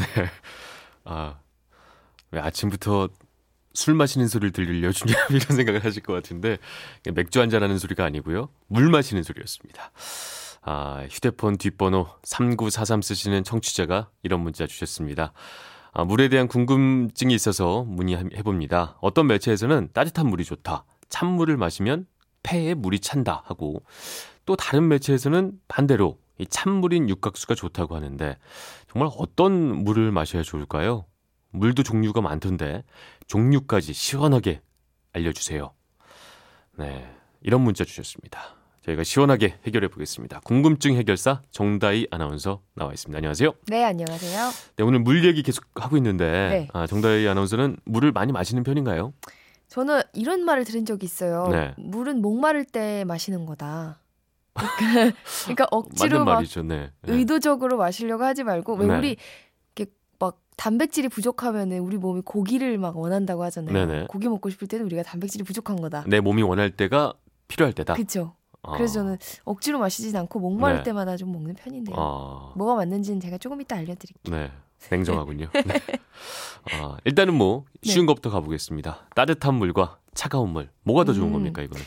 네. 아, 왜 아침부터 술 마시는 소리를 들리려 주냐 이런 생각을 하실 것 같은데 맥주 한잔 하는 소리가 아니고요. 물 마시는 소리였습니다. 아, 휴대폰 뒷번호 3943 쓰시는 청취자가 이런 문자 주셨습니다. 아, 물에 대한 궁금증이 있어서 문의해 봅니다. 어떤 매체에서는 따뜻한 물이 좋다. 찬물을 마시면 폐에 물이 찬다 하고 또 다른 매체에서는 반대로 이 찬물인 육각수가 좋다고 하는데 정말 어떤 물을 마셔야 좋을까요? 물도 종류가 많던데 종류까지 시원하게 알려주세요. 네, 이런 문자 주셨습니다. 저희가 시원하게 해결해 보겠습니다. 궁금증 해결사 정다희 아나운서 나와 있습니다. 안녕하세요. 네, 안녕하세요. 네, 오늘 물 얘기 계속 하고 있는데 네. 아, 정다희 아나운서는 물을 많이 마시는 편인가요? 저는 이런 말을 들은 적이 있어요. 네. 물은 목마를 때 마시는 거다. 그러니까, 그러니까 억지로 막 말이죠. 네. 네. 의도적으로 마시려고 하지 말고 왜 네. 우리 이렇게 막 단백질이 부족하면은 우리 몸이 고기를 막 원한다고 하잖아요. 네네. 고기 먹고 싶을 때는 우리가 단백질이 부족한 거다. 내 몸이 원할 때가 필요할 때다. 그렇죠. 아. 그래서 저는 억지로 마시진 않고 목마를 네. 때마다 좀 먹는 편인데요. 아. 뭐가 맞는지는 제가 조금 이따 알려드릴게요. 네. 냉정하군요. 네. 아, 일단은 뭐 네. 쉬운 것부터 가보겠습니다. 따뜻한 물과 차가운 물 뭐가 더 좋은 음. 겁니까 이거는?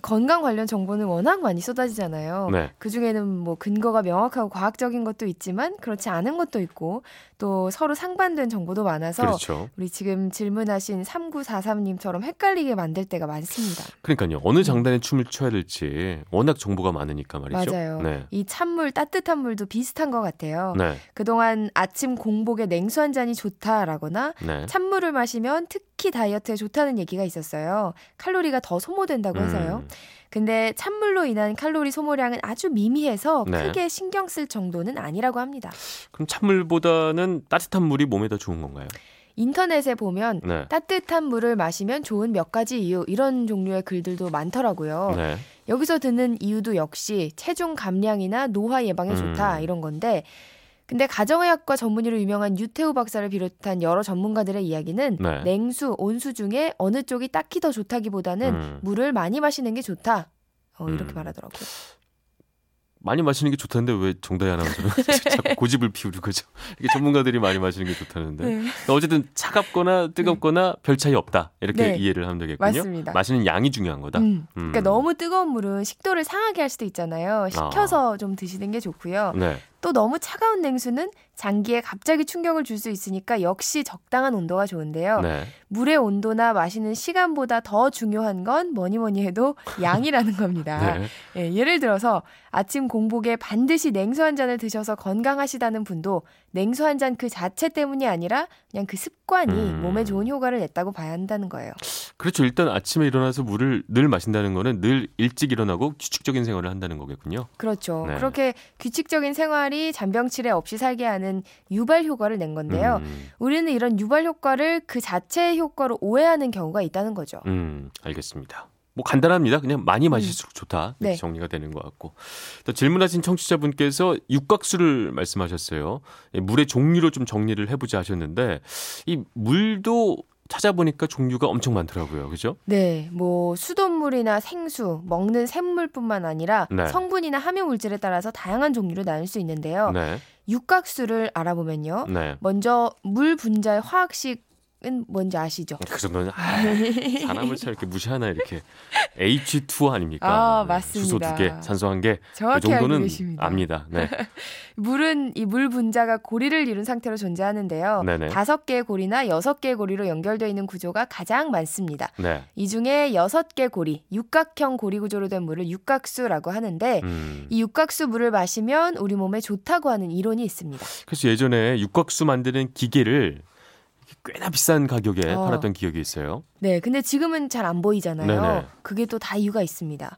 건강 관련 정보는 워낙 많이 쏟아지잖아요. 네. 그 중에는 뭐 근거가 명확하고 과학적인 것도 있지만 그렇지 않은 것도 있고 또 서로 상반된 정보도 많아서 그렇죠. 우리 지금 질문하신 3943님처럼 헷갈리게 만들 때가 많습니다. 그러니까요. 어느 장단에 춤을 춰야 될지 워낙 정보가 많으니까 말이죠. 맞아요. 네. 이 찬물, 따뜻한 물도 비슷한 것 같아요. 네. 그동안 아침 공복에 냉수 한 잔이 좋다라거나 네. 찬물을 마시면 특히 다이어트에 좋다는 얘기가 있었어요. 칼로리가 더 소모된다고 해서요. 음, 근데 찬물로 인한 칼로리 소모량은 아주 미미해서 네. 크게 신경 쓸 정도는 아니라고 합니다. 그럼 찬물보다는 따뜻한 물이 몸에 더 좋은 건가요? 인터넷에 보면 네. 따뜻한 물을 마시면 좋은 몇 가지 이유 이런 종류의 글들도 많더라고요. 네. 여기서 드는 이유도 역시 체중 감량이나 노화 예방에 음. 좋다 이런 건데 근데 가정의학과 전문의로 유명한 유태우 박사를 비롯한 여러 전문가들의 이야기는 네. 냉수, 온수 중에 어느 쪽이 딱히 더 좋다기보다는 음. 물을 많이 마시는 게 좋다. 어, 이렇게 음. 말하더라고요. 많이 마시는 게 좋다는데 왜 정다희 아나운서는 자꾸 고집을 피우는 거죠? 이게 전문가들이 많이 마시는 게 좋다는데. 네. 그러니까 어쨌든 차갑거나 뜨겁거나 별 차이 없다. 이렇게 네. 이해를 하면 되겠군요. 맞습니다. 마시는 양이 중요한 거다. 음. 음. 그러니까 너무 뜨거운 물은 식도를 상하게 할 수도 있잖아요. 식혀서 좀 드시는 게 좋고요. 네. 또 너무 차가운 냉수는 장기에 갑자기 충격을 줄 수 있으니까 역시 적당한 온도가 좋은데요. 네. 물의 온도나 마시는 시간보다 더 중요한 건 뭐니 뭐니 해도 양이라는 겁니다. 네. 예, 예를 들어서 아침 공복에 반드시 냉수 한 잔을 드셔서 건강하시다는 분도 냉수 한 잔 그 자체 때문이 아니라 그냥 그 습관이 음. 몸에 좋은 효과를 냈다고 봐야 한다는 거예요. 그렇죠. 일단 아침에 일어나서 물을 늘 마신다는 거는 늘 일찍 일어나고 규칙적인 생활을 한다는 거겠군요. 그렇죠. 네. 그렇게 규칙적인 생활이 잔병치레 없이 살게 하는 유발 효과를 낸 건데요. 음, 우리는 이런 유발 효과를 그 자체의 효과로 오해하는 경우가 있다는 거죠. 음, 알겠습니다. 뭐 간단합니다. 그냥 많이 마실수록 좋다. 이렇게 네. 정리가 되는 것 같고. 또 질문하신 청취자분께서 육각수를 말씀하셨어요. 이 물의 종류로 좀 정리를 해보자 하셨는데 이 물도 찾아보니까 종류가 엄청 많더라고요. 그죠? 네, 뭐 수돗물이나 생수, 먹는 샘물뿐만 아니라 네. 성분이나 함유 물질에 따라서 다양한 종류로 나눌 수 있는데요. 네. 육각수를 알아보면요. 네. 먼저 물 분자의 화학식 은 뭔지 아시죠? 그 정도는 아, 사람을 참 이렇게 무시하나 이렇게 H2 아닙니까? 아, 네. 맞습니다. 수소 두 개, 산소 한 개. 그 정확히 알고 정도는. 압니다. 네. 물은 이 물 분자가 고리를 이룬 상태로 존재하는데요. 다섯 개의 고리나 여섯 개의 고리로 연결되어 있는 구조가 가장 많습니다. 네. 이 중에 여섯 개 고리, 육각형 고리 구조로 된 물을 육각수라고 하는데 음. 이 육각수 물을 마시면 우리 몸에 좋다고 하는 이론이 있습니다. 그래서 예전에 육각수 만드는 기계를 꽤나 비싼 가격에 어. 팔았던 기억이 있어요. 네, 근데 지금은 잘 안 보이잖아요. 네네. 그게 또 다 이유가 있습니다.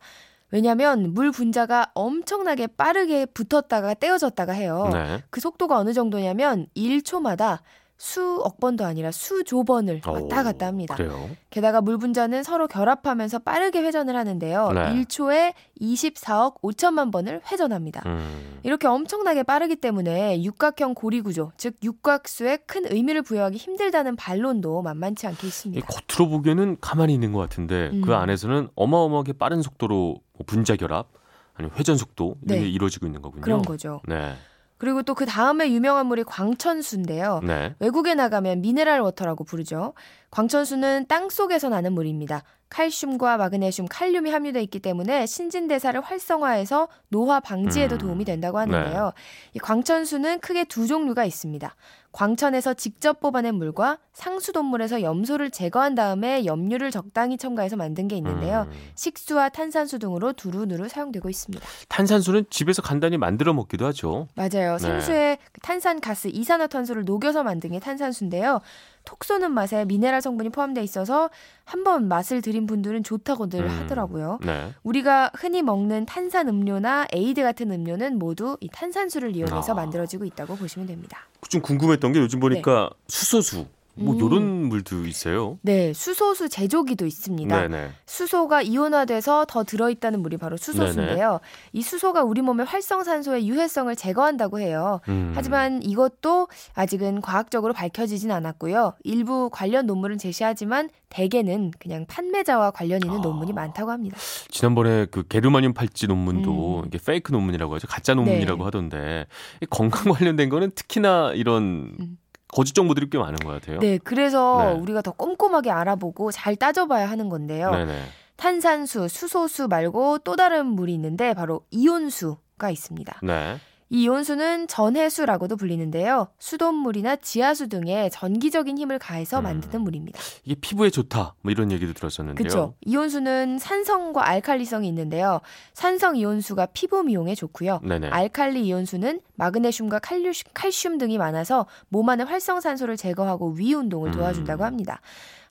왜냐하면 물 분자가 엄청나게 빠르게 붙었다가 떼어졌다가 해요. 네. 그 속도가 어느 정도냐면 1초마다 수억 번도 아니라 수조 번을 왔다 오, 갔다 합니다. 그래요. 게다가 물 분자는 서로 결합하면서 빠르게 회전을 하는데요. 네. 1초에 24억 5천만 번을 회전합니다. 음. 이렇게 엄청나게 빠르기 때문에 육각형 고리 구조, 즉 육각수에 큰 의미를 부여하기 힘들다는 반론도 만만치 않게 이 있습니다. 겉으로 보기에는 가만히 있는 것 같은데 음. 그 안에서는 어마어마하게 빠른 속도로 뭐 분자 결합 아니면 회전 속도 이게 네. 이루어지고 있는 거군요. 그런 거죠. 네. 그리고 또 그 다음에 유명한 물이 광천수인데요. 네. 외국에 나가면 mineral water라고 부르죠. 광천수는 땅 속에서 나는 물입니다. 칼슘과 마그네슘, 칼륨이 함유되어 있기 때문에 신진대사를 활성화해서 노화 방지에도 음. 도움이 된다고 하는데요. 이 광천수는 크게 두 종류가 있습니다. 광천에서 직접 뽑아낸 물과 상수돗물에서 염소를 제거한 다음에 염류를 적당히 첨가해서 만든 게 있는데요. 음. 식수와 탄산수 등으로 두루두루 사용되고 있습니다. 탄산수는 집에서 간단히 만들어 먹기도 하죠. 맞아요. 네. 생수에 그 탄산가스, 이산화탄소를 녹여서 만든 게 탄산수인데요. 톡 쏘는 맛에 미네랄 성분이 포함되어 있어서 한번 맛을 들인 분들은 좋다고들 음. 하더라고요. 네. 우리가 흔히 먹는 탄산 음료나 에이드 같은 음료는 모두 이 탄산수를 이용해서 아. 만들어지고 있다고 보시면 됩니다. 좀 궁금했던 게 요즘 보니까 수소수 뭐 음. 요런 물도 있어요. 네, 수소수 제조기도 있습니다. 네네. 수소가 이온화돼서 더 들어있다는 물이 바로 수소수인데요. 이 수소가 우리 몸의 활성산소의 유해성을 제거한다고 해요. 음. 하지만 이것도 아직은 과학적으로 밝혀지진 않았고요. 일부 관련 논문을 제시하지만 대개는 그냥 판매자와 관련 있는 아. 논문이 많다고 합니다. 지난번에 그 게르마늄 팔찌 논문도 음. 이게 페이크 논문이라고 하죠. 가짜 논문이라고 네. 하던데 이 건강 관련된 거는 특히나 이런 음. 거짓 정보들이 꽤 많은 것 같아요. 네, 그래서 네. 우리가 더 꼼꼼하게 알아보고 잘 따져봐야 하는 건데요. 네네. 탄산수, 수소수 말고 또 다른 물이 있는데 바로 이온수가 있습니다. 네. 이 이온수는 전해수라고도 불리는데요. 수돗물이나 지하수 등에 전기적인 힘을 가해서 음. 만드는 물입니다. 이게 피부에 좋다. 뭐 이런 얘기도 들었었는데요. 그렇죠. 이온수는 산성과 알칼리성이 있는데요. 산성 이온수가 피부 미용에 좋고요. 네네. 알칼리 이온수는 마그네슘과 칼륨, 칼슘 등이 많아서 몸 안의 활성산소를 제거하고 위 운동을 도와준다고 음. 합니다.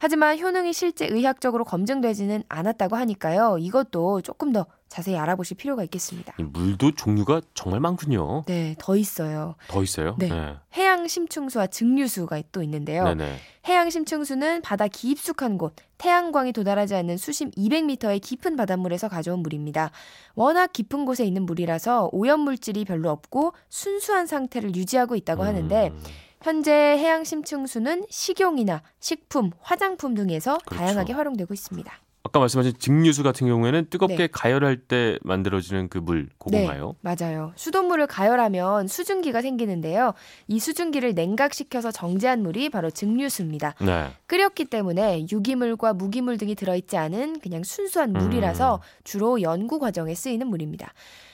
하지만 효능이 실제 의학적으로 검증되지는 않았다고 하니까요. 이것도 조금 더 자세히 알아보실 필요가 있겠습니다. 이 물도 종류가 정말 많군요. 네, 더 있어요. 더 있어요? 네. 네. 해양 심층수와 증류수가 또 있는데요. 네네. 해양 심층수는 바다 깊숙한 곳, 태양광이 도달하지 않는 수심 200m의 깊은 바닷물에서 가져온 물입니다. 워낙 깊은 곳에 있는 물이라서 오염 물질이 별로 없고 순수한 상태를 유지하고 있다고 하는데 음. 현재 해양 심층수는 식용이나 식품, 화장품 등에서 그렇죠. 다양하게 활용되고 있습니다. 아까 말씀하신 증류수 같은 경우에는 뜨겁게 네. 가열할 때 만들어지는 그 물, 그건가요? 맞아요. 수돗물을 가열하면 수증기가 생기는데요. 이 수증기를 냉각시켜서 정제한 물이 바로 증류수입니다. 네. 끓였기 때문에 유기물과 무기물 등이 들어있지 않은 그냥 순수한 물이라서 주로 연구 과정에 쓰이는 물입니다.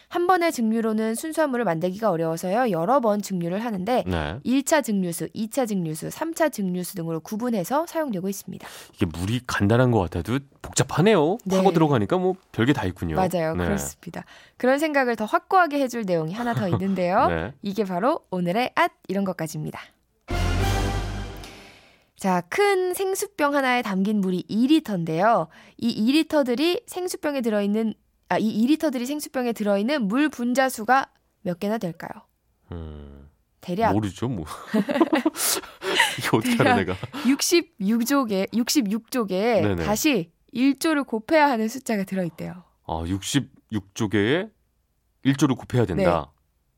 한 번의 증류로는 순수한 물을 만들기가 어려워서요. 여러 번 증류를 하는데 네. 1차 증류수, 2차 증류수, 3차 증류수 등으로 구분해서 사용되고 있습니다. 이게 물이 간단한 것 같아도 복잡하네요. 네. 파고 들어가니까 뭐 별게 다 있군요. 맞아요. 네. 그렇습니다. 그런 생각을 더 확고하게 해줄 내용이 하나 더 있는데요. 네. 이게 바로 오늘의 앗 이런 것까지입니다. 자, 큰 생수병 하나에 담긴 물이 2리터인데요. 이 2리터들이 생수병에 들어있는 아, 이 2리터들이 생수병에 들어있는 물 분자수가 몇 개나 될까요? 음, 대략 모르죠, 뭐. 이게 어떻게 알아, 내가. 66조 개, 66조 개에 네네. 다시 1조를 곱해야 하는 숫자가 들어있대요. 아, 66조 개에 1조를 곱해야 된다.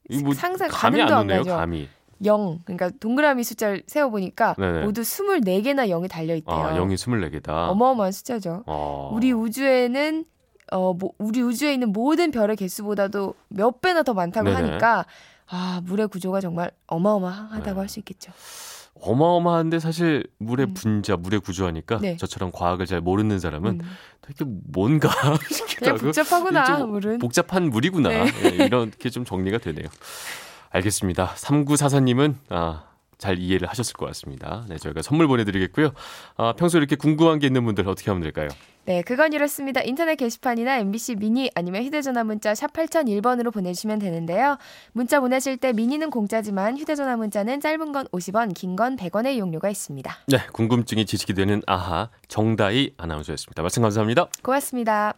이거 뭐 네. 상상 감이 안 오네요, 가죠. 감이. 0, 그러니까 동그라미 숫자를 세어보니까 네네. 모두 24개나 0이 달려있대요. 아, 0이 24개다. 어마어마한 숫자죠. 어. 우리 우주에는 어, 뭐, 우리 우주에 있는 모든 별의 개수보다도 몇 배나 더 많다고 네네. 하니까 아 물의 구조가 정말 어마어마하다고 네. 할수 있겠죠. 어마어마한데 사실 물의 음. 분자, 물의 구조하니까 네. 저처럼 과학을 잘 모르는 사람은 음. 되게 뭔가 싶기도 복잡하구나 좀 물은. 복잡한 물이구나. 네. 예, 이렇게 좀 정리가 되네요. 알겠습니다. 3944님은 아, 잘 이해를 하셨을 것 같습니다. 네, 저희가 선물 보내드리겠고요. 아, 평소에 이렇게 궁금한 게 있는 분들 어떻게 하면 될까요? 네, 그건 이렇습니다. 인터넷 게시판이나 MBC 미니 아니면 휴대전화 문자 샵 8001번으로 보내주시면 되는데요. 문자 보내실 때 미니는 공짜지만 휴대전화 문자는 짧은 건 50원, 긴 건 100원의 이용료가 있습니다. 네, 궁금증이 지식이 되는 아하 정다희 아나운서였습니다. 말씀 감사합니다. 고맙습니다.